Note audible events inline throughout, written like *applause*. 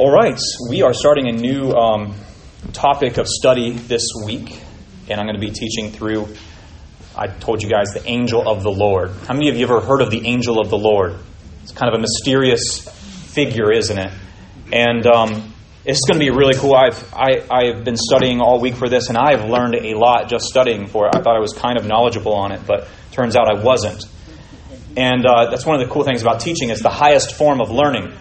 All right, we are starting a new um, topic of study this week, and I'm going to be teaching through. I told you guys the angel of the Lord. How many of you ever heard of the angel of the Lord? It's kind of a mysterious figure, isn't it? And um, it's going to be really cool. I've I, I've been studying all week for this, and I've learned a lot just studying for it. I thought I was kind of knowledgeable on it, but turns out I wasn't. And uh, that's one of the cool things about teaching. It's the highest form of learning.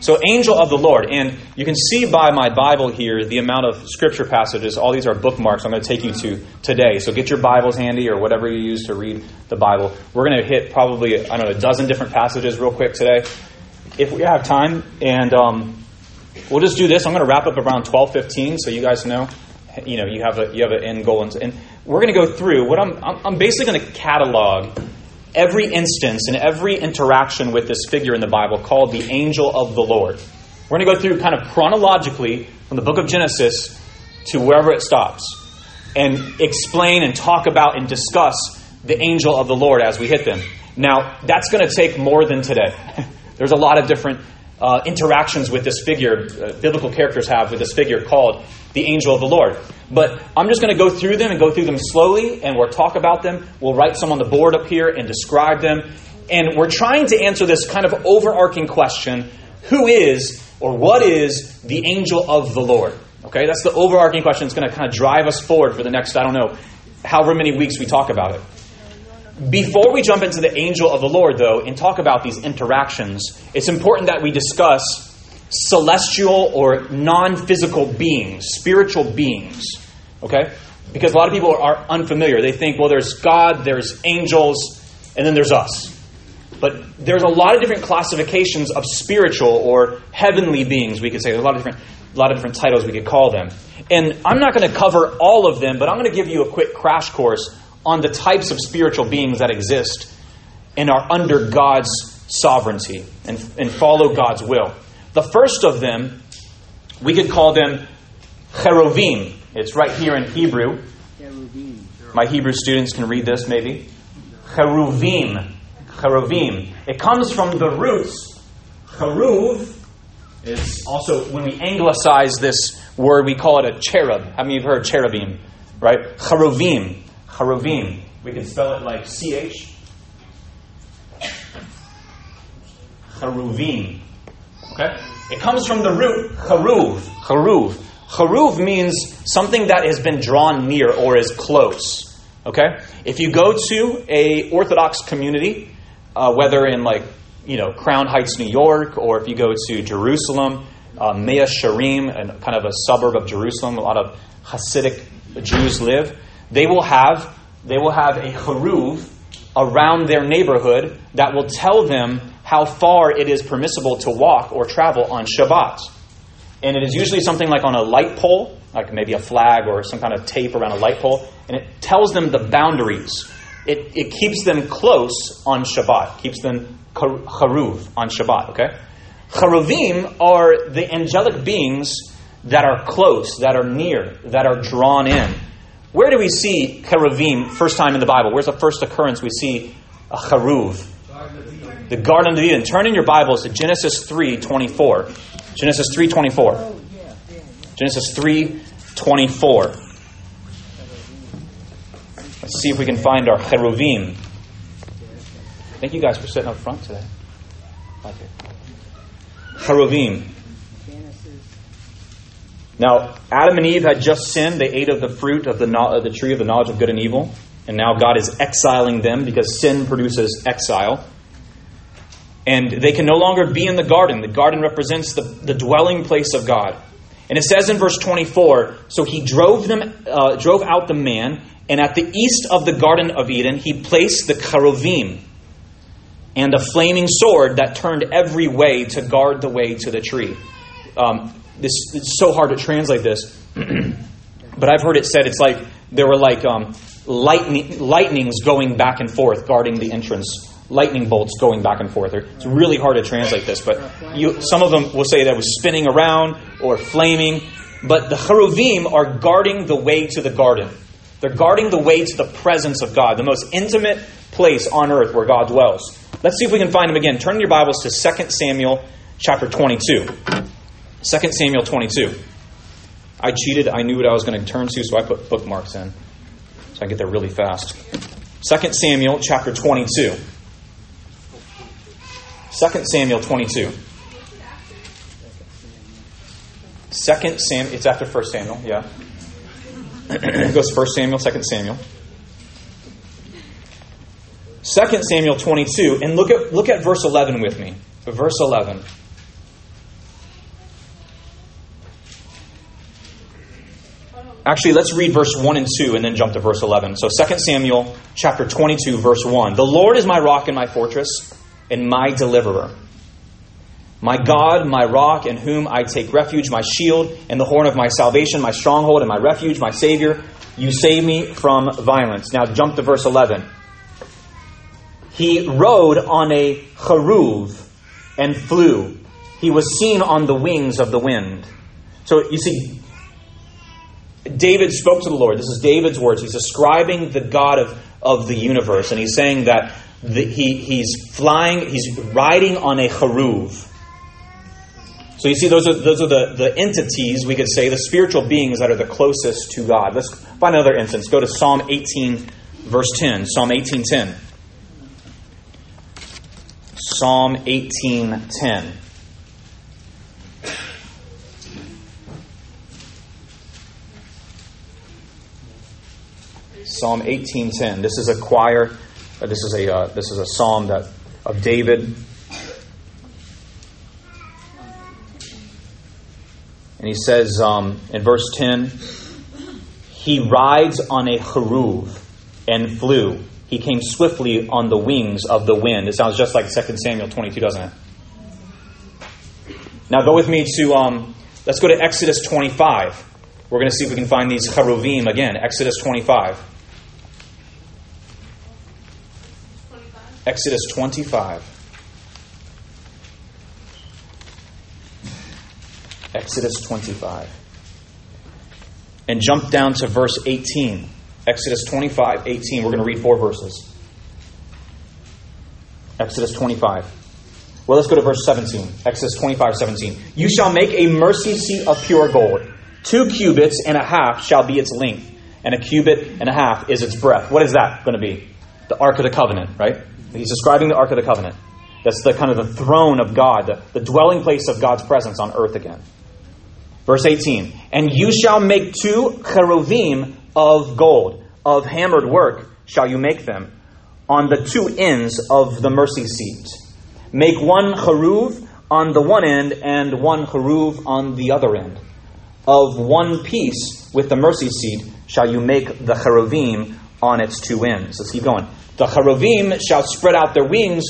So, angel of the Lord. And you can see by my Bible here the amount of scripture passages. All these are bookmarks I'm going to take you to today. So, get your Bibles handy or whatever you use to read the Bible. We're going to hit probably, I don't know, a dozen different passages real quick today. If we have time. And um, we'll just do this. I'm going to wrap up around 12:15 so you guys know. You know, you have a you have an end goal, and, and we're going to go through what I'm. I'm, I'm basically going to catalog every instance and every interaction with this figure in the Bible called the angel of the Lord. We're going to go through kind of chronologically from the book of Genesis to wherever it stops and explain and talk about and discuss the angel of the Lord as we hit them. Now, that's going to take more than today. *laughs* There's a lot of different uh, interactions with this figure, uh, biblical characters have with this figure called the angel of the Lord. But I'm just going to go through them and go through them slowly, and we'll talk about them. We'll write some on the board up here and describe them. And we're trying to answer this kind of overarching question who is or what is the angel of the Lord? Okay, that's the overarching question. It's going to kind of drive us forward for the next, I don't know, however many weeks we talk about it. Before we jump into the angel of the Lord, though, and talk about these interactions, it's important that we discuss celestial or non physical beings, spiritual beings. Okay? Because a lot of people are unfamiliar. They think, well, there's God, there's angels, and then there's us. But there's a lot of different classifications of spiritual or heavenly beings, we could say. There's a lot of different, a lot of different titles we could call them. And I'm not going to cover all of them, but I'm going to give you a quick crash course on the types of spiritual beings that exist and are under God's sovereignty and, and follow God's will. The first of them, we could call them cheruvim. It's right here in Hebrew. My Hebrew students can read this maybe. Cheruvim. Cheruvim. It comes from the roots. Cheruv is also, when we anglicize this word, we call it a cherub. How many of you have heard cherubim? Right? Cheruvim. Cheruvim. We can spell it like CH. Cheruvim. Okay? It comes from the root charuv. Charuv. Charuv means something that has been drawn near or is close. Okay? If you go to a Orthodox community, uh, whether in like you know Crown Heights, New York, or if you go to Jerusalem, uh, Mea Shearim, and kind of a suburb of Jerusalem, a lot of Hasidic Jews live they will have they will have a charuv around their neighborhood that will tell them how far it is permissible to walk or travel on Shabbat. And it is usually something like on a light pole, like maybe a flag or some kind of tape around a light pole, and it tells them the boundaries. It, it keeps them close on Shabbat, keeps them charuv on Shabbat, okay? Charuvim are the angelic beings that are close, that are near, that are drawn in. Where do we see cheruvim first time in the Bible? Where's the first occurrence we see a cheruv? The Garden of Eden. Turn in your Bibles to Genesis 3:24. Genesis 3:24. Genesis 3:24. Let's see if we can find our cheruvim. Thank you guys for sitting up front today. Cheruvim. Now, Adam and Eve had just sinned. They ate of the fruit of the, of the tree of the knowledge of good and evil. And now God is exiling them because sin produces exile. And they can no longer be in the garden. The garden represents the, the dwelling place of God. And it says in verse 24 So he drove, them, uh, drove out the man, and at the east of the Garden of Eden, he placed the cheruvim and a flaming sword that turned every way to guard the way to the tree. Um, this it's so hard to translate this, *clears throat* but I've heard it said it's like there were like um, lightning, lightnings going back and forth guarding the entrance. Lightning bolts going back and forth. It's really hard to translate this, but you, some of them will say that was spinning around or flaming. But the cheruvim are guarding the way to the garden. They're guarding the way to the presence of God, the most intimate place on earth where God dwells. Let's see if we can find them again. Turn your Bibles to 2 Samuel chapter 22. 2 Samuel 22. I cheated. I knew what I was going to turn to, so I put bookmarks in. So I get there really fast. 2 Samuel chapter 22. 2 Samuel 22. 2 Samuel, it's after 1 Samuel, yeah. it goes 1 Samuel, 2 Samuel. 2 Samuel 22, and look at, look at verse 11 with me. Verse 11. Actually, let's read verse 1 and 2 and then jump to verse 11. So 2 Samuel chapter 22 verse 1. The Lord is my rock and my fortress and my deliverer. My God, my rock, in whom I take refuge, my shield and the horn of my salvation, my stronghold and my refuge, my Savior. You save me from violence. Now jump to verse 11. He rode on a cheruv and flew. He was seen on the wings of the wind. So you see, David spoke to the Lord. This is David's words. He's describing the God of, of the universe, and he's saying that the, he, he's flying, he's riding on a cheruv. So you see, those are, those are the, the entities, we could say, the spiritual beings that are the closest to God. Let's find another instance. Go to Psalm 18, verse 10. Psalm 18.10. Psalm 18.10. Psalm 18:10. This is a choir. Uh, this is a uh, this is a psalm that of David. And he says um, in verse 10, he rides on a cheruv and flew. He came swiftly on the wings of the wind. It sounds just like 2 Samuel 22, doesn't it? Now go with me to, um, let's go to Exodus 25. We're going to see if we can find these cheruvim again. Exodus 25. Exodus 25. Exodus 25. And jump down to verse 18. Exodus 25, 18. We're going to read four verses. Exodus 25. Well, let's go to verse 17. Exodus 25, 17. You shall make a mercy seat of pure gold. Two cubits and a half shall be its length, and a cubit and a half is its breadth. What is that going to be? The Ark of the Covenant, right? He's describing the Ark of the Covenant. That's the kind of the throne of God, the, the dwelling place of God's presence on earth again. Verse 18 And you shall make two cheruvim of gold, of hammered work shall you make them, on the two ends of the mercy seat. Make one cheruv on the one end and one cheruv on the other end. Of one piece with the mercy seat shall you make the cheruvim on its two ends. Let's keep going. The cheruvim shall spread out their wings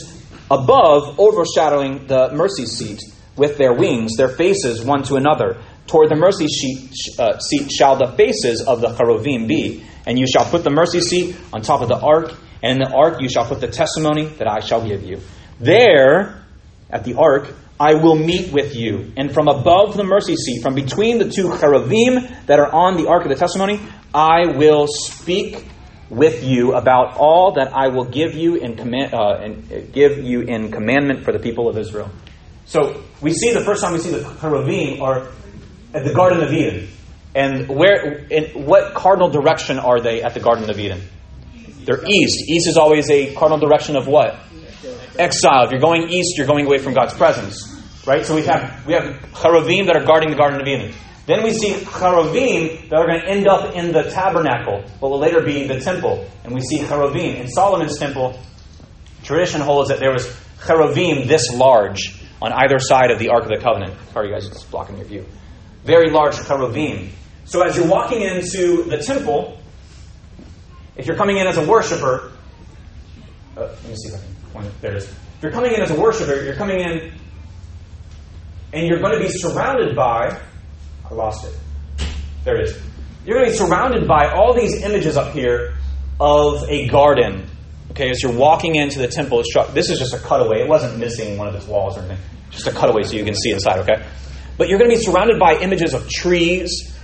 above, overshadowing the mercy seat with their wings, their faces one to another. Toward the mercy seat, uh, seat shall the faces of the cheruvim be. And you shall put the mercy seat on top of the ark, and in the ark you shall put the testimony that I shall give you. There, at the ark, I will meet with you. And from above the mercy seat, from between the two cherubim that are on the ark of the testimony, I will speak with you about all that I will give you in command, uh, and give you in commandment for the people of Israel. So we see the first time we see the cherubim are at the Garden of Eden, and where, in what cardinal direction are they at the Garden of Eden? They're east. East is always a cardinal direction of what? Exile. If you're going east, you're going away from God's presence, right? So we have we have cherubim that are guarding the Garden of Eden. Then we see cherubim that are going to end up in the tabernacle, what will later be the temple. And we see cherubim. In Solomon's temple, tradition holds that there was cherubim this large on either side of the Ark of the Covenant. Sorry, guys, it's blocking your view. Very large cherubim. So as you're walking into the temple, if you're coming in as a worshiper, uh, let me see if I can point it. There it is. If you're coming in as a worshiper, you're coming in and you're going to be surrounded by I lost it. There it is. You're going to be surrounded by all these images up here of a garden. Okay, as you're walking into the temple, this is just a cutaway. It wasn't missing one of its walls or anything. Just a cutaway so you can see inside, okay? But you're going to be surrounded by images of trees,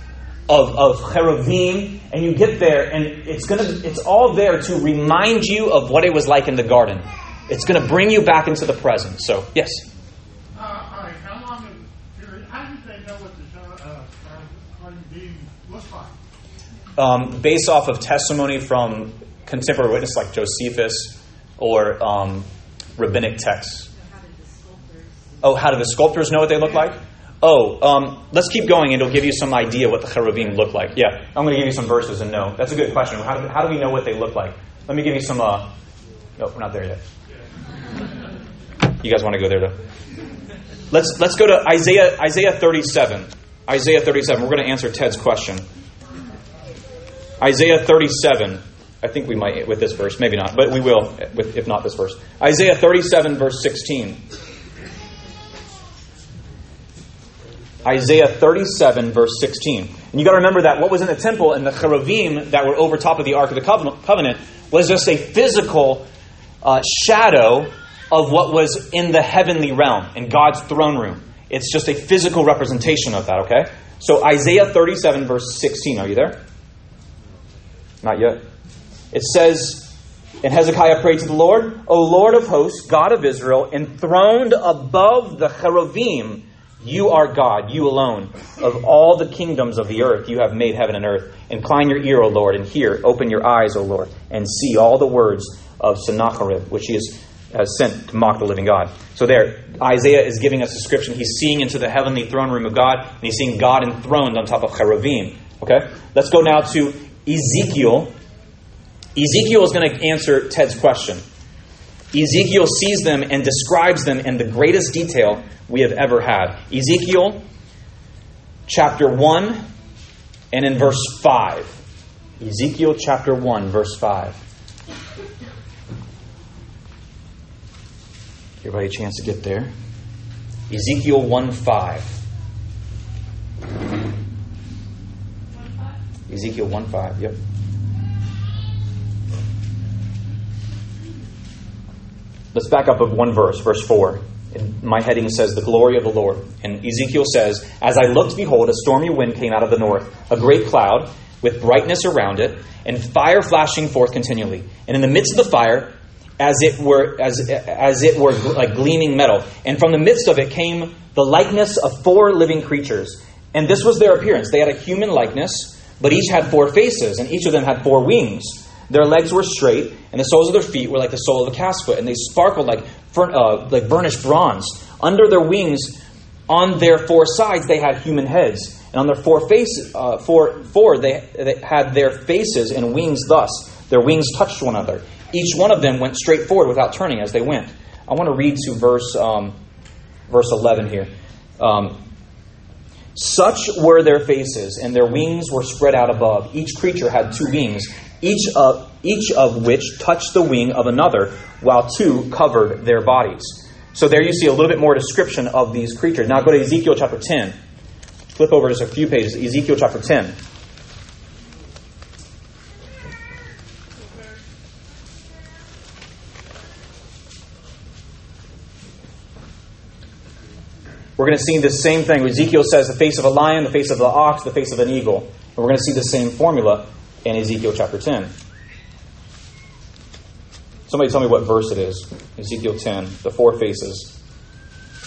of, of cherubim, and you get there, and it's going to it's all there to remind you of what it was like in the garden. It's going to bring you back into the present. So, yes? Uh, all right, how long have how did they know what the uh, cherubim looks like? Um, based off of testimony from contemporary witnesses like Josephus or um, rabbinic texts. Oh, how do the sculptors know what they look like? Oh, um, let's keep going and it'll give you some idea what the cherubim look like. Yeah, I'm going to give you some verses and no. That's a good question. How do, how do we know what they look like? Let me give you some. Uh, no, we're not there yet. You guys want to go there though? Let's let's go to Isaiah Isaiah 37. Isaiah 37. We're going to answer Ted's question. Isaiah 37. I think we might with this verse, maybe not, but we will with, if not this verse. Isaiah 37 verse 16. Isaiah 37, verse 16. And you got to remember that what was in the temple and the cherubim that were over top of the Ark of the Covenant was just a physical uh, shadow of what was in the heavenly realm, in God's throne room. It's just a physical representation of that, okay? So Isaiah 37, verse 16. Are you there? Not yet. It says, and Hezekiah prayed to the Lord, O Lord of hosts, God of Israel, enthroned above the cherubim you are God, you alone. Of all the kingdoms of the earth, you have made heaven and earth. Incline your ear, O Lord, and hear. Open your eyes, O Lord, and see all the words of Sennacherib, which he has, has uh, sent to mock the living God. So there, Isaiah is giving us a description. He's seeing into the heavenly throne room of God, and he's seeing God enthroned on top of cherubim. Okay? Let's go now to Ezekiel. Ezekiel is going to answer Ted's question. Ezekiel sees them and describes them in the greatest detail we have ever had. Ezekiel chapter 1 and in verse 5. Ezekiel chapter 1, verse 5. Give Everybody a chance to get there? Ezekiel 1 5. Ezekiel 1 5, yep. Let's back up of one verse, verse 4 my heading says, The glory of the Lord. And Ezekiel says, As I looked, behold, a stormy wind came out of the north, a great cloud with brightness around it, and fire flashing forth continually. And in the midst of the fire, as it were as, as it were like gleaming metal. And from the midst of it came the likeness of four living creatures. And this was their appearance. They had a human likeness, but each had four faces, and each of them had four wings. Their legs were straight, and the soles of their feet were like the sole of a calf's foot, and they sparkled like uh, like burnished bronze. Under their wings, on their four sides, they had human heads, and on their four faces, uh, four, four they, they had their faces and wings thus. Their wings touched one another. Each one of them went straight forward without turning as they went. I want to read to verse um, verse eleven here. Um, such were their faces, and their wings were spread out above. Each creature had two wings, each of, each of which touched the wing of another, while two covered their bodies. So there you see a little bit more description of these creatures. Now go to Ezekiel chapter 10. Flip over just a few pages. Ezekiel chapter 10. We're going to see the same thing. Ezekiel says the face of a lion, the face of the ox, the face of an eagle. And we're going to see the same formula in Ezekiel chapter 10. Somebody tell me what verse it is. Ezekiel 10, the four faces.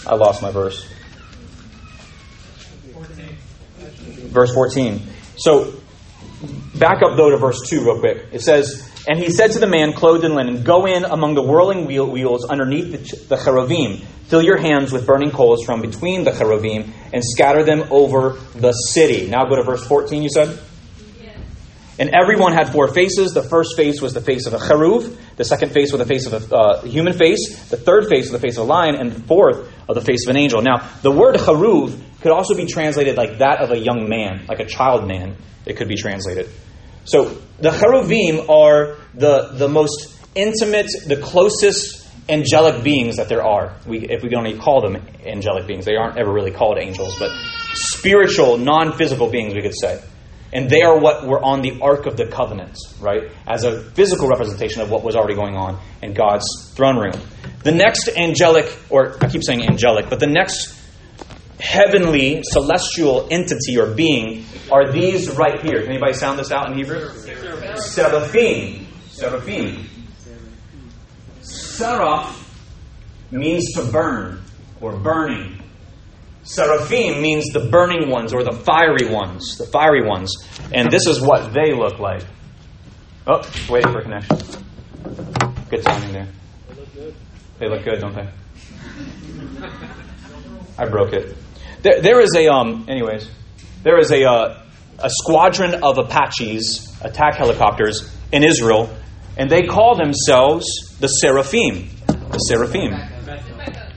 I lost my verse. 14. Verse 14. So, back up though to verse 2 real quick. It says, And he said to the man clothed in linen, Go in among the whirling wheels underneath the, the cherubim. Fill your hands with burning coals from between the cherubim and scatter them over the city. Now go to verse 14, you said? And everyone had four faces. The first face was the face of a cheruv. The second face was the face of a uh, human face. The third face was the face of a lion. And the fourth of the face of an angel. Now, the word cheruv could also be translated like that of a young man, like a child man. It could be translated. So the cheruvim are the, the most intimate, the closest angelic beings that there are. We, if we can only call them angelic beings, they aren't ever really called angels, but spiritual, non physical beings, we could say. And they are what were on the Ark of the Covenant, right? As a physical representation of what was already going on in God's throne room. The next angelic, or I keep saying angelic, but the next heavenly, celestial entity or being are these right here. Can anybody sound this out in Hebrew? Seraphim. Seraphim. Seraph means to burn or burning. Seraphim means the burning ones or the fiery ones, the fiery ones. And this is what they look like. Oh, waiting for a connection. Good timing there. They look good. They look good, don't they? I broke it. There, there is a um. Anyways, there is a uh, a squadron of Apaches attack helicopters in Israel, and they call themselves the Seraphim. The Seraphim.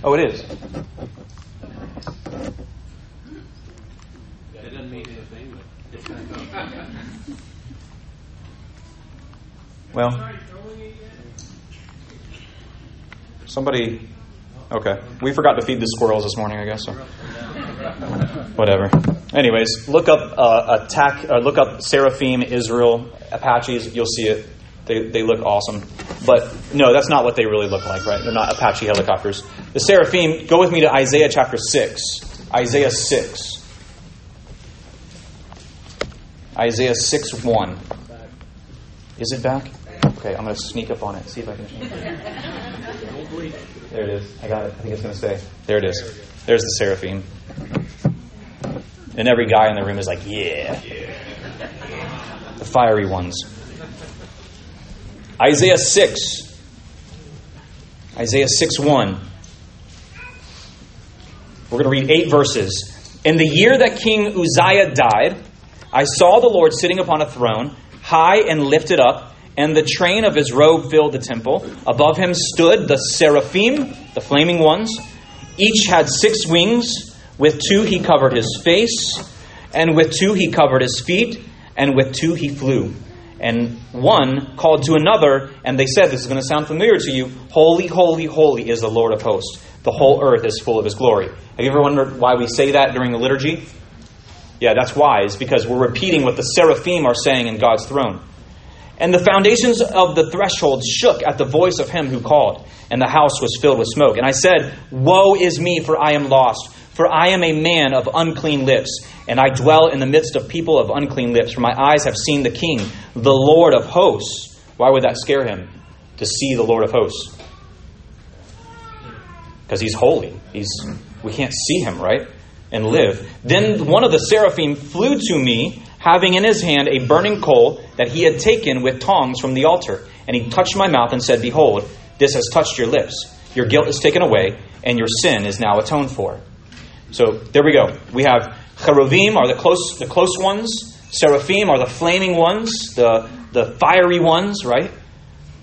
Oh, it is. Well, somebody. Okay, we forgot to feed the squirrels this morning. I guess so. Whatever. Anyways, look up uh, attack. Uh, look up Seraphim Israel Apaches. You'll see it. They, they look awesome. But no, that's not what they really look like, right? They're not Apache helicopters. The Seraphim, go with me to Isaiah chapter 6. Isaiah 6. Isaiah 6 1. Is it back? Okay, I'm going to sneak up on it. See if I can change it. *laughs* There it is. I got it. I think it's going to stay. There it is. There's the seraphim. And every guy in the room is like, yeah. The fiery ones. Isaiah 6. Isaiah 6 1. We're going to read eight verses. In the year that King Uzziah died, I saw the Lord sitting upon a throne, high and lifted up and the train of his robe filled the temple. Above him stood the seraphim, the flaming ones. Each had six wings. With two he covered his face, and with two he covered his feet, and with two he flew. And one called to another, and they said, This is going to sound familiar to you Holy, holy, holy is the Lord of hosts. The whole earth is full of his glory. Have you ever wondered why we say that during the liturgy? Yeah, that's why, wise, because we're repeating what the seraphim are saying in God's throne. And the foundations of the threshold shook at the voice of him who called, and the house was filled with smoke. And I said, Woe is me, for I am lost, for I am a man of unclean lips, and I dwell in the midst of people of unclean lips, for my eyes have seen the King, the Lord of hosts. Why would that scare him? To see the Lord of hosts. Because he's holy. He's we can't see him, right? And live. Then one of the seraphim flew to me having in his hand a burning coal that he had taken with tongs from the altar. And he touched my mouth and said, Behold, this has touched your lips. Your guilt is taken away, and your sin is now atoned for. So there we go. We have cheruvim are the close, the close ones. Seraphim are the flaming ones, the, the fiery ones, right?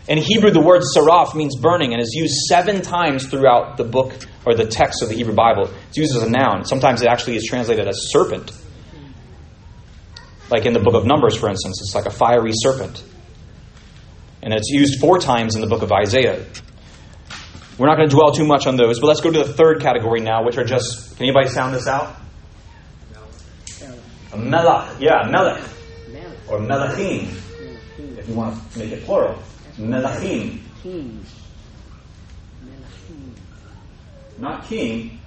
In Hebrew, the word seraph means burning and is used seven times throughout the book or the text of the Hebrew Bible. It's used as a noun. Sometimes it actually is translated as serpent. Like in the book of Numbers, for instance, it's like a fiery serpent. And it's used four times in the book of Isaiah. We're not going to dwell too much on those, but let's go to the third category now, which are just. Can anybody sound this out? A melech. Yeah, melech. Or melechim. If you want to make it plural. Melechim. Not king.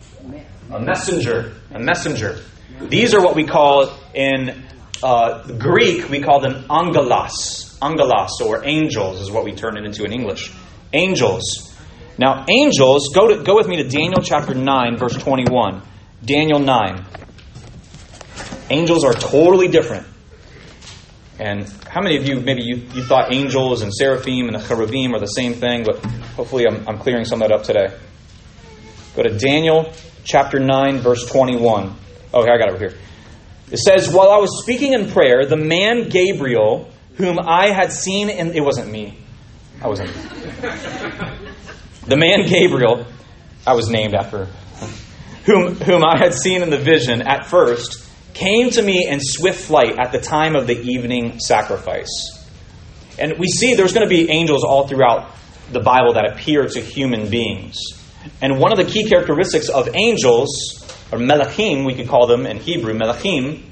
A messenger. A messenger. These are what we call in uh, Greek, we call them angelos. Angelos, or angels, is what we turn it into in English. Angels. Now, angels, go, to, go with me to Daniel chapter 9, verse 21. Daniel 9. Angels are totally different. And how many of you, maybe you, you thought angels and seraphim and the cherubim are the same thing, but hopefully I'm, I'm clearing some of that up today. Go to Daniel chapter 9, verse 21. Oh, I got it over here. It says, While I was speaking in prayer, the man Gabriel, whom I had seen in. It wasn't me. I wasn't. The man Gabriel, I was named after, whom, whom I had seen in the vision at first, came to me in swift flight at the time of the evening sacrifice. And we see there's going to be angels all throughout the Bible that appear to human beings. And one of the key characteristics of angels or melachim, we could call them in Hebrew, melachim,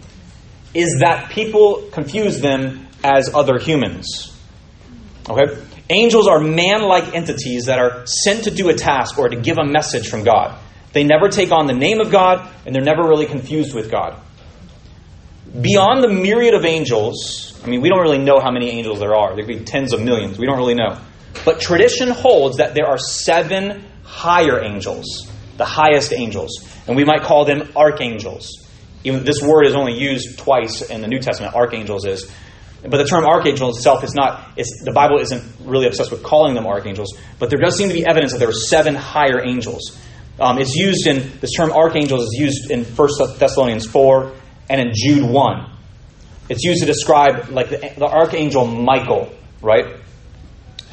is that people confuse them as other humans. Okay? Angels are man like entities that are sent to do a task or to give a message from God. They never take on the name of God, and they're never really confused with God. Beyond the myriad of angels, I mean, we don't really know how many angels there are. There could be tens of millions. We don't really know. But tradition holds that there are seven higher angels the highest angels. And we might call them archangels. Even this word is only used twice in the New Testament, archangels is. But the term archangel itself is not, it's, the Bible isn't really obsessed with calling them archangels, but there does seem to be evidence that there were seven higher angels. Um, it's used in, this term archangels is used in 1 Thessalonians 4 and in Jude 1. It's used to describe like the, the archangel Michael, right?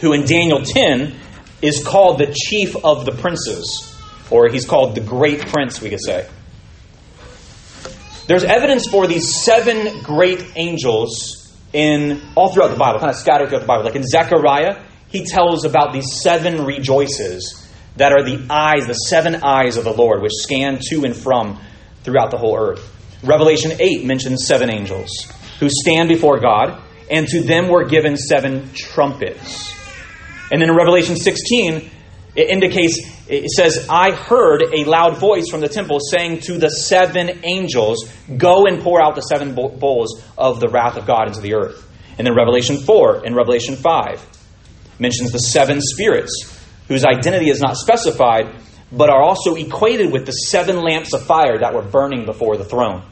Who in Daniel 10 is called the chief of the princes, or he's called the great prince, we could say. There's evidence for these seven great angels in all throughout the Bible, kind of scattered throughout the Bible. Like in Zechariah, he tells about these seven rejoices that are the eyes, the seven eyes of the Lord, which scan to and from throughout the whole earth. Revelation 8 mentions seven angels who stand before God, and to them were given seven trumpets. And then in Revelation 16, it indicates, it says, I heard a loud voice from the temple saying to the seven angels, Go and pour out the seven bowls of the wrath of God into the earth. And then Revelation 4 and Revelation 5 mentions the seven spirits, whose identity is not specified, but are also equated with the seven lamps of fire that were burning before the throne.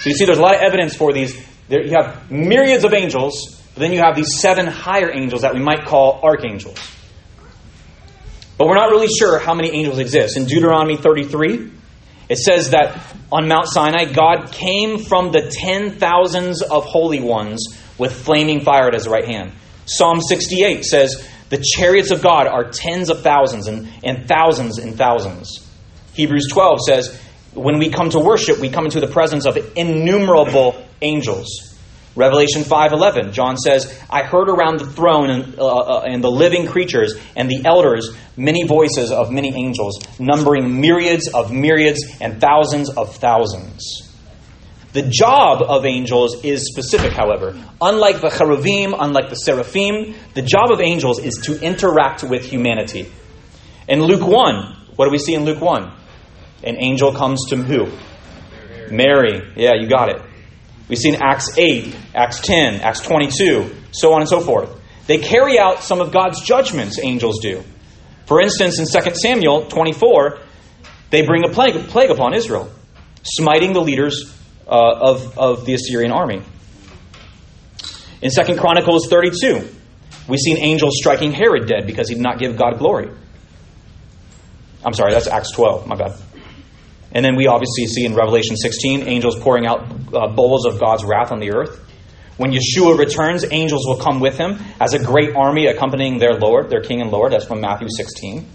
So you see, there's a lot of evidence for these. There, you have myriads of angels, but then you have these seven higher angels that we might call archangels. But we're not really sure how many angels exist. In Deuteronomy 33, it says that on Mount Sinai, God came from the ten thousands of holy ones with flaming fire at his right hand. Psalm 68 says, The chariots of God are tens of thousands and, and thousands and thousands. Hebrews 12 says, When we come to worship, we come into the presence of innumerable angels. Revelation 5:11, John says, "I heard around the throne and, uh, uh, and, the living creatures and the elders many voices of many angels, numbering myriads of myriads and thousands of thousands." The job of angels is specific, however. Unlike the cheruvim, unlike the seraphim, the job of angels is to interact with humanity. In Luke 1, what do we see in Luke 1? An angel comes to who? Mary. Yeah, you got it. We see in Acts 8, Acts 10, Acts 22, so on and so forth. They carry out some of God's judgments, angels do. For instance, in 2 Samuel 24, they bring a plague, plague upon Israel, smiting the leaders uh, of, of the Assyrian army. In 2 Chronicles 32, we see an angel striking Herod dead because he did not give God glory. I'm sorry, that's Acts 12, my bad. And then we obviously see in Revelation 16 angels pouring out uh, bowls of God's wrath on the earth. When Yeshua returns, angels will come with him as a great army accompanying their Lord, their King and Lord. That's from Matthew 16.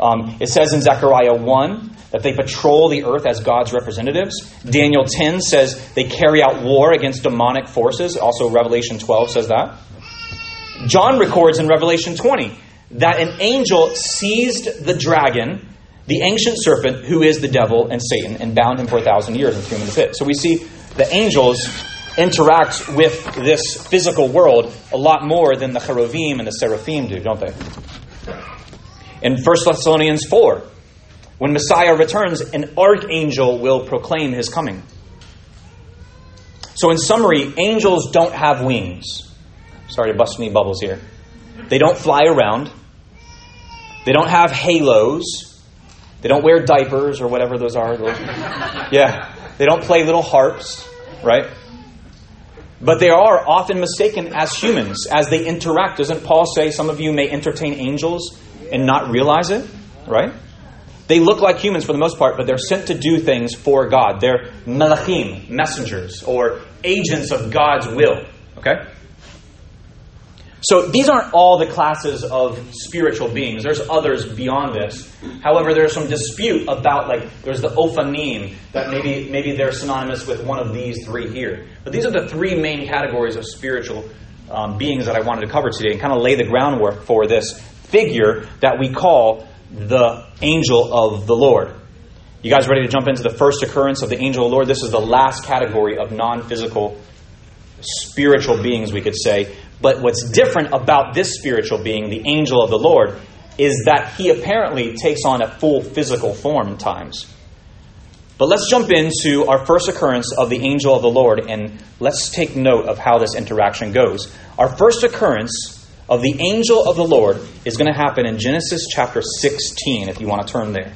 Um, it says in Zechariah 1 that they patrol the earth as God's representatives. Daniel 10 says they carry out war against demonic forces. Also, Revelation 12 says that. John records in Revelation 20 that an angel seized the dragon the ancient serpent who is the devil and Satan and bound him for a thousand years and threw him in the pit. So we see the angels interact with this physical world a lot more than the cherubim and the seraphim do, don't they? In 1 Thessalonians 4, when Messiah returns, an archangel will proclaim his coming. So, in summary, angels don't have wings. Sorry to bust any bubbles here. They don't fly around. They don't have halos. They don't wear diapers or whatever those are. yeah. They don't play little harps, right? But they are often mistaken as humans as they interact. Doesn't Paul say some of you may entertain angels and not realize it? Right? They look like humans for the most part, but they're sent to do things for God. They're melachim, messengers, or agents of God's will. Okay? So these aren't all the classes of spiritual beings. There's others beyond this. However, there's some dispute about like there's the ophanim that maybe maybe they're synonymous with one of these three here. But these are the three main categories of spiritual um, beings that I wanted to cover today and kind of lay the groundwork for this figure that we call the angel of the Lord. You guys ready to jump into the first occurrence of the angel of the Lord? This is the last category of non-physical spiritual beings, we could say. But what's different about this spiritual being, the angel of the Lord, is that he apparently takes on a full physical form at times. But let's jump into our first occurrence of the angel of the Lord and let's take note of how this interaction goes. Our first occurrence of the angel of the Lord is going to happen in Genesis chapter 16, if you want to turn there.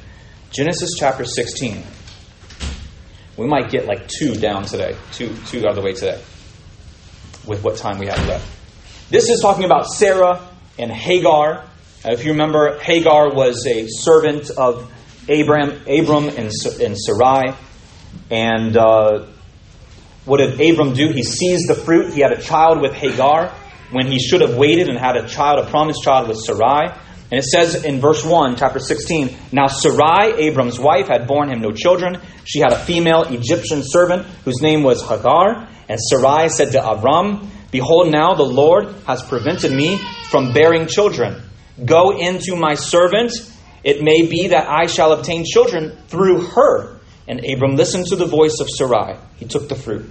Genesis chapter 16. We might get like two down today, two, two out of the way today, with what time we have left. This is talking about Sarah and Hagar. If you remember, Hagar was a servant of Abram, Abram and, and Sarai. And uh, what did Abram do? He seized the fruit. He had a child with Hagar when he should have waited and had a child, a promised child with Sarai. And it says in verse 1, chapter 16 Now Sarai, Abram's wife, had borne him no children. She had a female Egyptian servant whose name was Hagar. And Sarai said to Abram, Behold, now the Lord has prevented me from bearing children. Go into my servant. It may be that I shall obtain children through her. And Abram listened to the voice of Sarai. He took the fruit.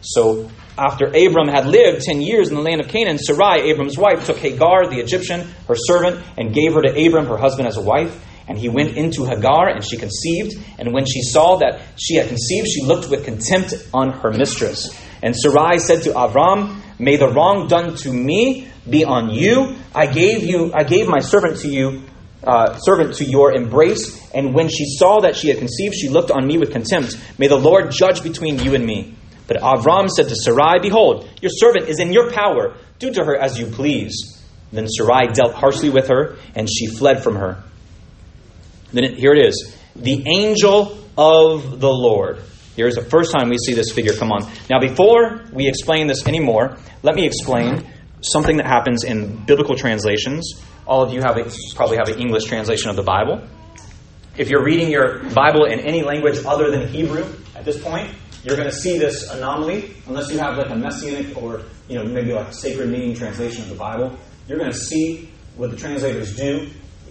So after Abram had lived ten years in the land of Canaan, Sarai, Abram's wife, took Hagar, the Egyptian, her servant, and gave her to Abram, her husband, as a wife. And he went into Hagar, and she conceived. And when she saw that she had conceived, she looked with contempt on her mistress. And Sarai said to Avram, May the wrong done to me be on you. I gave you, I gave my servant to you, uh, servant to your embrace. And when she saw that she had conceived, she looked on me with contempt. May the Lord judge between you and me. But Avram said to Sarai, Behold, your servant is in your power. Do to her as you please. Then Sarai dealt harshly with her, and she fled from her. Then it, here it is the angel of the Lord. Here's the first time we see this figure come on. Now, before we explain this anymore, let me explain something that happens in biblical translations. All of you have a, probably have an English translation of the Bible. If you're reading your Bible in any language other than Hebrew at this point, you're going to see this anomaly unless you have like a messianic or you know maybe like a sacred meaning translation of the Bible. You're going to see what the translators do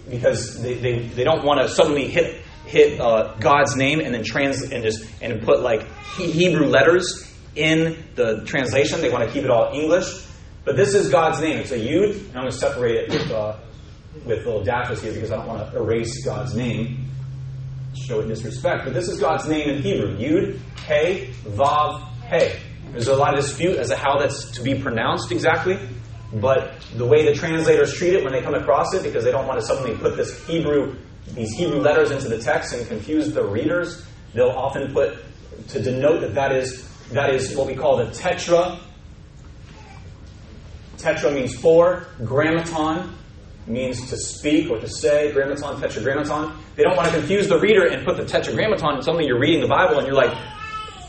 because they, they, they don't want to suddenly hit hit uh, God's name and then trans and just and put like Hebrew letters in the translation. They want to keep it all English. But this is God's name. It's a Yud. And I'm going to separate it with, uh, with little dashes here because I don't want to erase God's name, show it disrespect. But this is God's name in Hebrew. Yud, Hey, Vav, Hey. There's a lot of dispute as to how that's to be pronounced exactly. But the way the translators treat it when they come across it, because they don't want to suddenly put this Hebrew these Hebrew letters into the text and confuse the readers, they'll often put to denote that that is that is what we call the tetra. Tetra means four. Grammaton means to speak or to say. Grammaton, tetragrammaton. They don't want to confuse the reader and put the tetragrammaton and suddenly you're reading the Bible and you're like,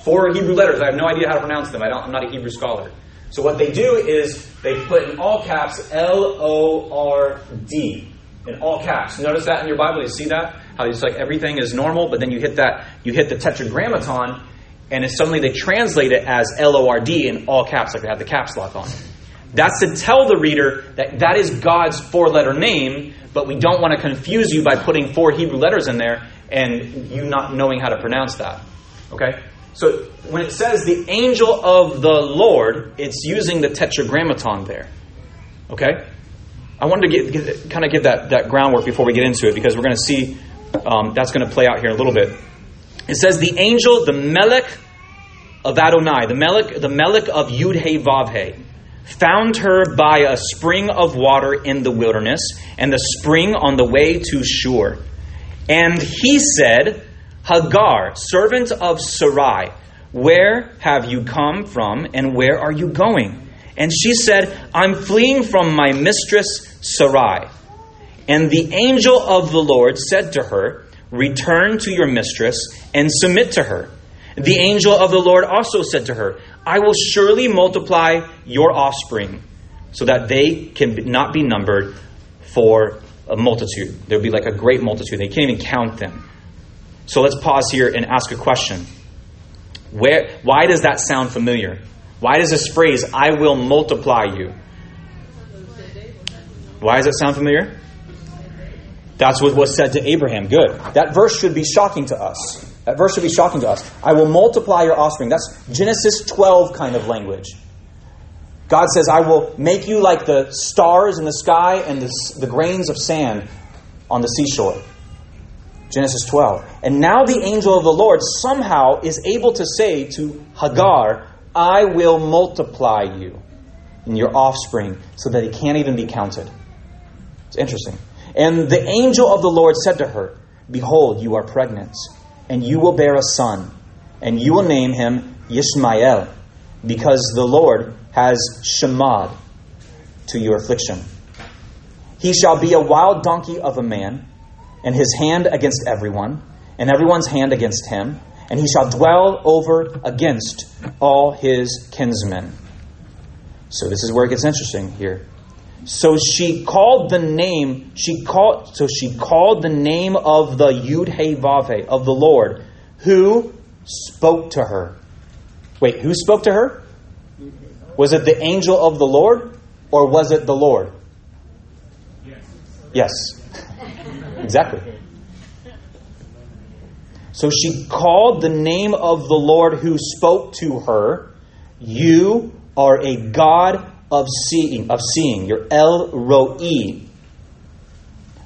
four Hebrew letters. I have no idea how to pronounce them. I don't, I'm not a Hebrew scholar. So what they do is they put in all caps L O R D in all caps. Notice that in your Bible. You see that how it's like everything is normal, but then you hit that you hit the tetragrammaton, and suddenly they translate it as L O R D in all caps, like they have the caps lock on. That's to tell the reader that that is God's four-letter name, but we don't want to confuse you by putting four Hebrew letters in there and you not knowing how to pronounce that. Okay. So when it says the angel of the Lord, it's using the tetragrammaton there. Okay? I wanted to get, get, kind of give that, that groundwork before we get into it because we're going to see um, that's going to play out here in a little bit. It says the angel, the Melech of Adonai, the Melech, the Melech of Yud He Vav He, found her by a spring of water in the wilderness and the spring on the way to Shur. And he said, Hagar, servant of Sarai, where have you come from and where are you going? And she said, I'm fleeing from my mistress Sarai. And the angel of the Lord said to her, Return to your mistress and submit to her. The angel of the Lord also said to her, I will surely multiply your offspring so that they can not be numbered for a multitude. There'll be like a great multitude. They can't even count them. So let's pause here and ask a question. Where, why does that sound familiar? Why does this phrase, I will multiply you? Why does that sound familiar? That's what was said to Abraham. Good. That verse should be shocking to us. That verse should be shocking to us. I will multiply your offspring. That's Genesis 12 kind of language. God says, I will make you like the stars in the sky and the, the grains of sand on the seashore. Genesis 12. And now the angel of the Lord somehow is able to say to Hagar, I will multiply you and your offspring so that it can't even be counted. It's interesting. And the angel of the Lord said to her, Behold, you are pregnant, and you will bear a son, and you will name him Yishmael, because the Lord has shemad to your affliction. He shall be a wild donkey of a man, and his hand against everyone, and everyone's hand against him, and he shall dwell over against all his kinsmen. So this is where it gets interesting here. So she called the name, she called so she called the name of the Yud He Vav of the Lord, who spoke to her. Wait, who spoke to her? Was it the angel of the Lord or was it the Lord? Yes. *laughs* exactly. So she called the name of the Lord who spoke to her. You are a God of seeing, of seeing. You're El Roi.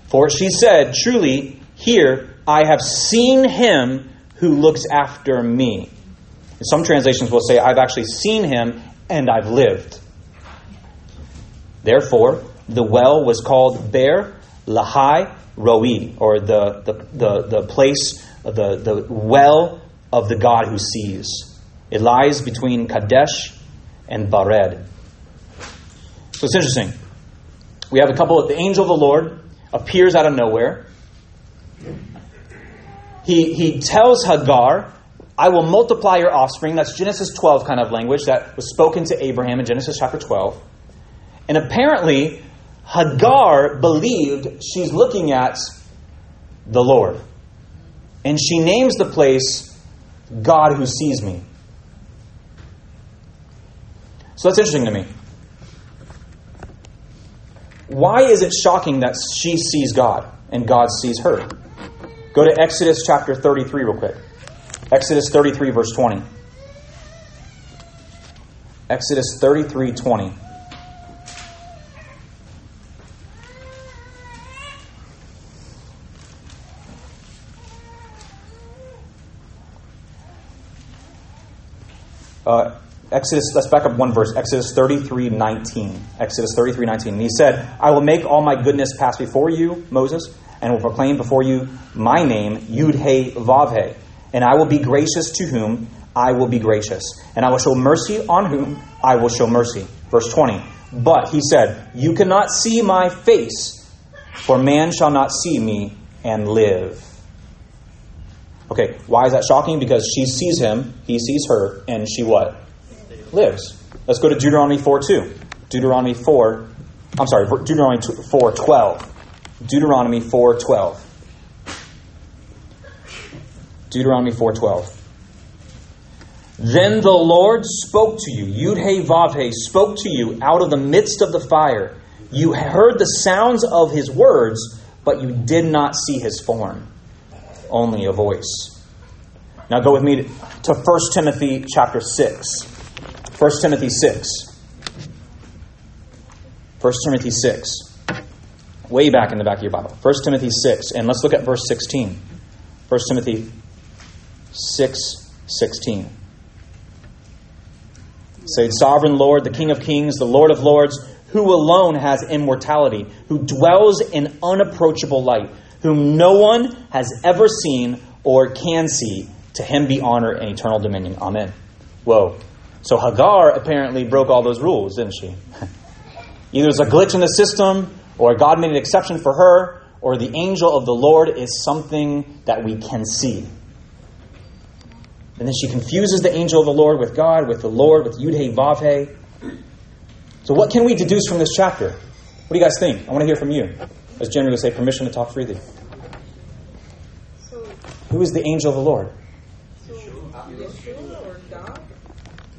For she said, Truly, here I have seen him who looks after me. some translations will say, I've actually seen him and I've lived. Therefore, the well was called Beer Lahai Roi, or the, the, the, the place, the, the well of the God who sees. It lies between Kadesh and Bered. So it's interesting. We have a couple of the angel of the Lord appears out of nowhere. He, he tells Hagar, I will multiply your offspring. That's Genesis 12 kind of language that was spoken to Abraham in Genesis chapter 12. And apparently, Hagar believed she's looking at the Lord. And she names the place God who sees me. So that's interesting to me. Why is it shocking that she sees God and God sees her? Go to Exodus chapter 33 real quick. Exodus 33, verse 20. Exodus 33, 20. Uh, Exodus, let's back up one verse. Exodus 33 19. Exodus 33 19. And he said, I will make all my goodness pass before you, Moses, and will proclaim before you my name, Yud He Vav He. And I will be gracious to whom I will be gracious. And I will show mercy on whom I will show mercy. Verse 20. But he said, You cannot see my face, for man shall not see me and live. Okay, why is that shocking? Because she sees him, he sees her, and she what? lives. Let's go to Deuteronomy 4 2. Deuteronomy 4, I'm sorry, Deuteronomy 4 12. Deuteronomy 4 12. Deuteronomy 4 12. Then the Lord spoke to you, Yud He Vav He spoke to you out of the midst of the fire. You heard the sounds of his words, but you did not see his form, only a voice. Now go with me to 1 Timothy chapter 6. 1 Timothy 6. 1 Timothy 6. Way back in the back of your Bible. 1 Timothy 6. And let's look at verse 16. 1 Timothy 6 16. Say, Sovereign Lord, the King of Kings, the Lord of Lords, who alone has immortality, who dwells in unapproachable light, whom no one has ever seen or can see, to him be honor and eternal dominion. Amen. Whoa. So Hagar apparently broke all those rules, didn't she? *laughs* Either there's a glitch in the system, or God made an exception for her, or the angel of the Lord is something that we can see. And then she confuses the angel of the Lord with God, with the Lord, with Yud He Vav So, what can we deduce from this chapter? What do you guys think? I want to hear from you. As would say, permission to talk freely. Who is the angel of the Lord?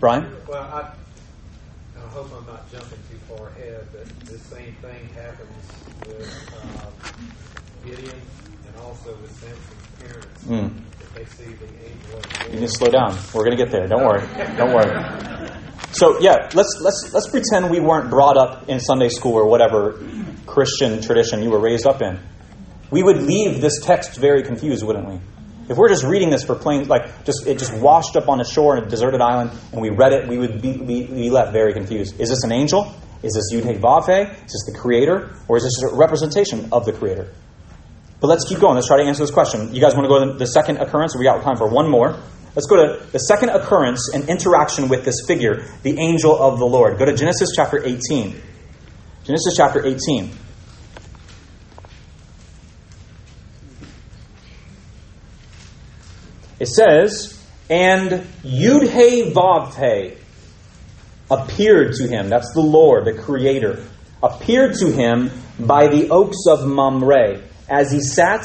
Brian? Well, I, I hope I'm not jumping too far ahead, but the same thing happens with uh, Gideon and also with Samson's parents. Mm. They see the angel of the You need to slow down. We're going to get there. Don't worry. Don't worry. So yeah, let's let's let's pretend we weren't brought up in Sunday school or whatever Christian tradition you were raised up in. We would leave this text very confused, wouldn't we? If we're just reading this for plain, like just it just washed up on a shore in a deserted island, and we read it, we would be, be, be left very confused. Is this an angel? Is this Yud Vav Is this the Creator, or is this a representation of the Creator? But let's keep going. Let's try to answer this question. You guys want to go to the second occurrence? We got time for one more. Let's go to the second occurrence and interaction with this figure, the angel of the Lord. Go to Genesis chapter 18. Genesis chapter 18. It says, And Yud He Vav He appeared to him. That's the Lord, the Creator. Appeared to him by the oaks of Mamre as he sat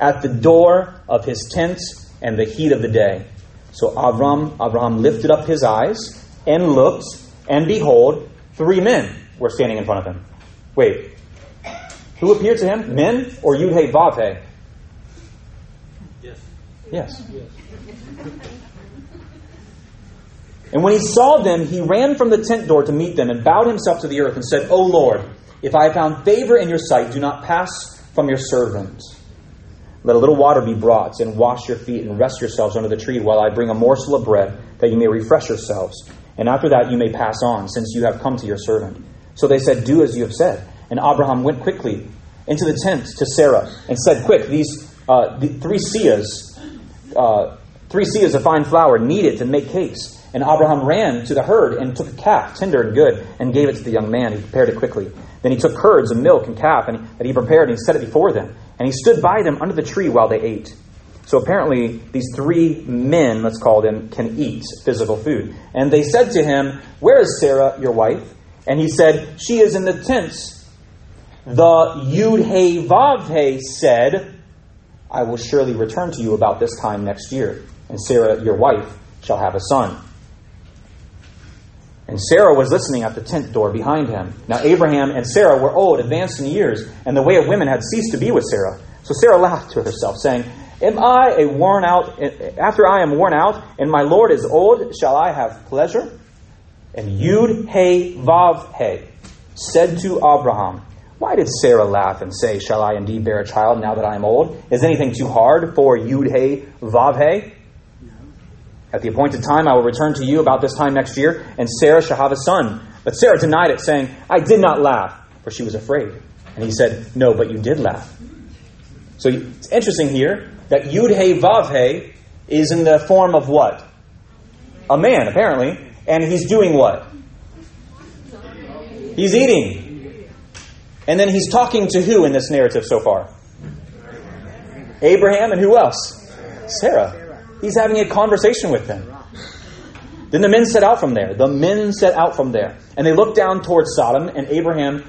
at the door of his tent and the heat of the day. So Avram, Abraham lifted up his eyes and looked, and behold, three men were standing in front of him. Wait, who appeared to him? Men or Yud He Vav He? Yes. Yes. And when he saw them, he ran from the tent door to meet them and bowed himself to the earth and said, O Lord, if I have found favor in your sight, do not pass from your servant. Let a little water be brought, and wash your feet, and rest yourselves under the tree while I bring a morsel of bread, that you may refresh yourselves. And after that you may pass on, since you have come to your servant. So they said, Do as you have said. And Abraham went quickly into the tent to Sarah and said, Quick, these uh, the three seahs, uh, three seahs of fine flour needed to make cakes. And Abraham ran to the herd and took a calf, tender and good, and gave it to the young man. He prepared it quickly. Then he took curds and milk and calf and that he prepared and he set it before them. And he stood by them under the tree while they ate. So apparently, these three men, let's call them, can eat physical food. And they said to him, Where is Sarah, your wife? And he said, She is in the tents. The Yud He Vav He said, I will surely return to you about this time next year, and Sarah, your wife, shall have a son. And Sarah was listening at the tent door behind him. Now Abraham and Sarah were old, advanced in years, and the way of women had ceased to be with Sarah. So Sarah laughed to herself, saying, Am I a worn out, eh, eh, after I am worn out, and my Lord is old, shall I have pleasure? And Yud He Vav He said to Abraham, Why did Sarah laugh and say, Shall I indeed bear a child now that I am old? Is anything too hard for Yud He Vav He? At the appointed time, I will return to you about this time next year, and Sarah shall have a son. But Sarah denied it, saying, I did not laugh, for she was afraid. And he said, No, but you did laugh. So it's interesting here that Yud He Vav He is in the form of what? A man, apparently. And he's doing what? He's eating. And then he's talking to who in this narrative so far? Abraham and who else? Sarah. He's having a conversation with them. Then the men set out from there. The men set out from there. And they looked down towards Sodom, and Abraham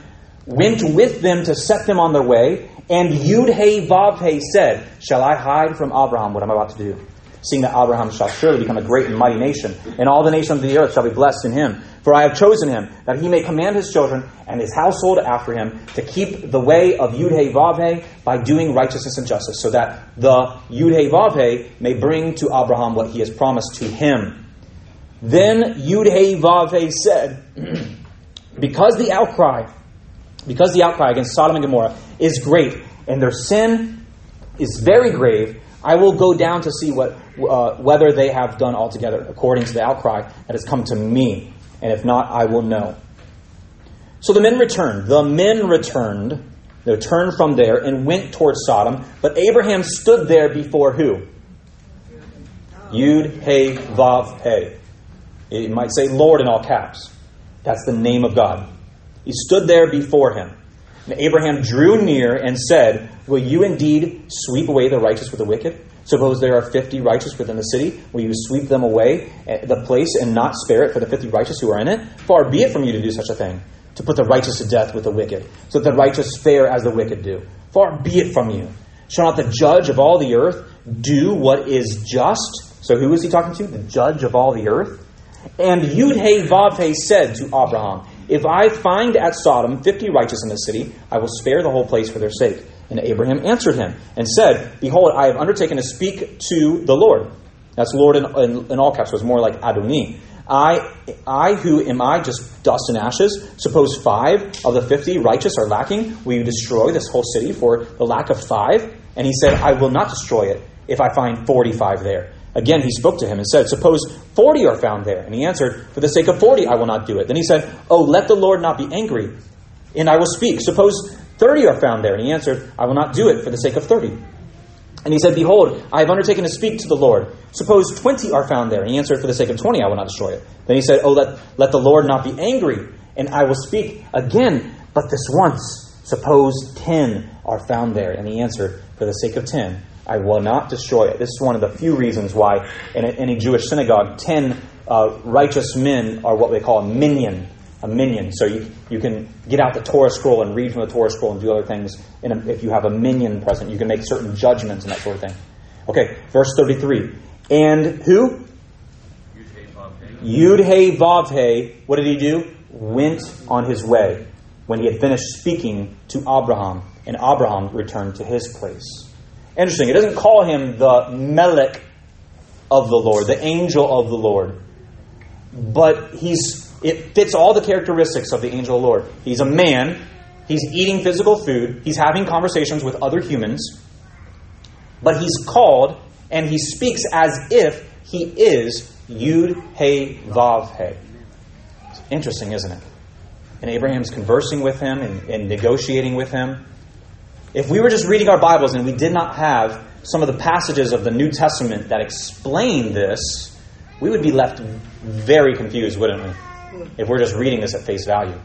went with them to set them on their way. And Yud He Vav He said, Shall I hide from Abraham what I'm about to do? Seeing that Abraham shall surely become a great and mighty nation, and all the nations of the earth shall be blessed in him. For I have chosen him, that he may command his children and his household after him to keep the way of Yud He Vav by doing righteousness and justice, so that the Yud He Vav may bring to Abraham what he has promised to him. Then Yud He Vav said, *clears throat* Because the outcry, because the outcry against Sodom and Gomorrah is great, and their sin is very grave, I will go down to see what, uh, whether they have done altogether according to the outcry that has come to me. And if not, I will know. So the men returned. The men returned. They turned from there and went towards Sodom. But Abraham stood there before who? Yud He Vav He. It might say Lord in all caps. That's the name of God. He stood there before him. And Abraham drew near and said, Will you indeed sweep away the righteous with the wicked? Suppose there are fifty righteous within the city. Will you sweep them away, the place, and not spare it for the fifty righteous who are in it? Far be it from you to do such a thing, to put the righteous to death with the wicked, so that the righteous fare as the wicked do. Far be it from you. Shall not the judge of all the earth do what is just? So who is he talking to? The judge of all the earth? And Yud said to Abraham, If I find at Sodom fifty righteous in the city, I will spare the whole place for their sake. And Abraham answered him and said, Behold, I have undertaken to speak to the Lord. That's Lord in, in, in all caps, was more like Adonai. I, I who am I just dust and ashes? Suppose five of the fifty righteous are lacking. Will you destroy this whole city for the lack of five? And he said, I will not destroy it if I find forty-five there. Again, he spoke to him and said, Suppose forty are found there. And he answered, For the sake of forty, I will not do it. Then he said, Oh, let the Lord not be angry, and I will speak. Suppose 30 are found there. And he answered, I will not do it for the sake of 30. And he said, Behold, I have undertaken to speak to the Lord. Suppose 20 are found there. And he answered, For the sake of 20, I will not destroy it. Then he said, Oh, let, let the Lord not be angry, and I will speak again, but this once. Suppose 10 are found there. And he answered, For the sake of 10, I will not destroy it. This is one of the few reasons why in any Jewish synagogue, 10 uh, righteous men are what they call a minyan. a minyan. So you, you can get out the Torah scroll and read from the Torah scroll and do other things. A, if you have a minyan present, you can make certain judgments and that sort of thing. Okay, verse 33. And who? Yud He Vav He. What did he do? Went on his way when he had finished speaking to Abraham, and Abraham returned to his place. Interesting. It doesn't call him the Malach of the Lord, the angel of the Lord, but he's it fits all the characteristics of the angel of the Lord. He's a man, he's eating physical food, he's having conversations with other humans, but he's called and he speaks as if he is Yud He Vav He. Interesting, isn't it? And Abraham's conversing with him and, and negotiating with him. If we were just reading our Bibles and we did not have some of the passages of the New Testament that explain this, we would be left very confused, wouldn't we? if we're just reading this at face value.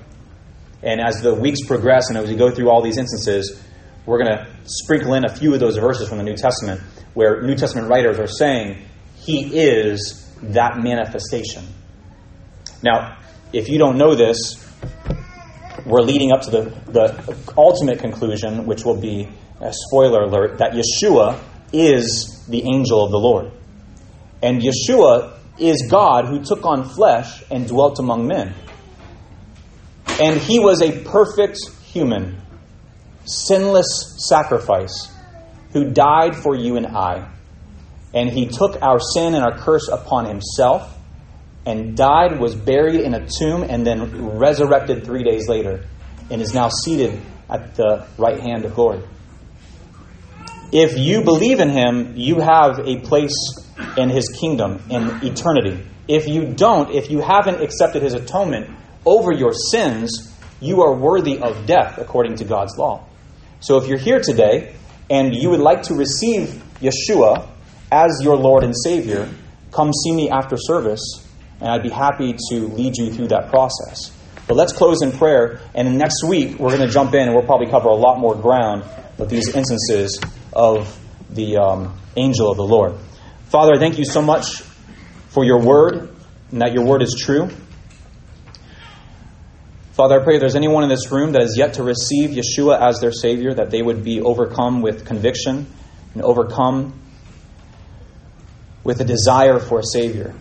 And as the weeks progress and as we go through all these instances, we're going to sprinkle in a few of those verses from the New Testament where New Testament writers are saying, He is that manifestation. Now, if you don't know this, we're leading up to the, the ultimate conclusion, which will be a spoiler alert, that Yeshua is the angel of the Lord. And Yeshua is God who took on flesh and dwelt among men. And he was a perfect human, sinless sacrifice who died for you and I. And he took our sin and our curse upon himself and died, was buried in a tomb, and then resurrected three days later and is now seated at the right hand of glory. If you believe in him, you have a place in his kingdom in eternity. If you don't, if you haven't accepted his atonement over your sins, you are worthy of death according to God's law. So if you're here today and you would like to receive Yeshua as your Lord and Savior, come see me after service, and I'd be happy to lead you through that process. But let's close in prayer, and next week we're going to jump in and we'll probably cover a lot more ground with these instances of the um, angel of the Lord. Father, I thank you so much for your word and that your word is true. Father, I pray if there's anyone in this room that has yet to receive Yeshua as their Savior, that they would be overcome with conviction and overcome with a desire for a Savior.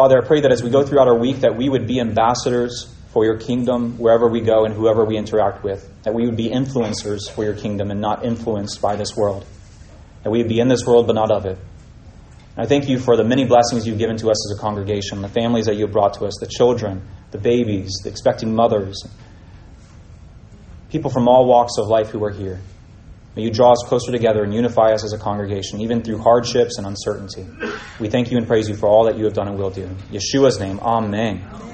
Father, I pray that as we go throughout our week, that we would be ambassadors for your kingdom wherever we go and whoever we interact with, that we would be influencers for your kingdom and not influenced by this world that we would be in this world but not of it. And I thank you for the many blessings you've given to us as a congregation, the families that you've brought to us, the children, the babies, the expecting mothers, people from all walks of life who are here. May you draw us closer together and unify us as a congregation, even through hardships and uncertainty. We thank you and praise you for all that you have done and will do. In Yeshua's name, Amen.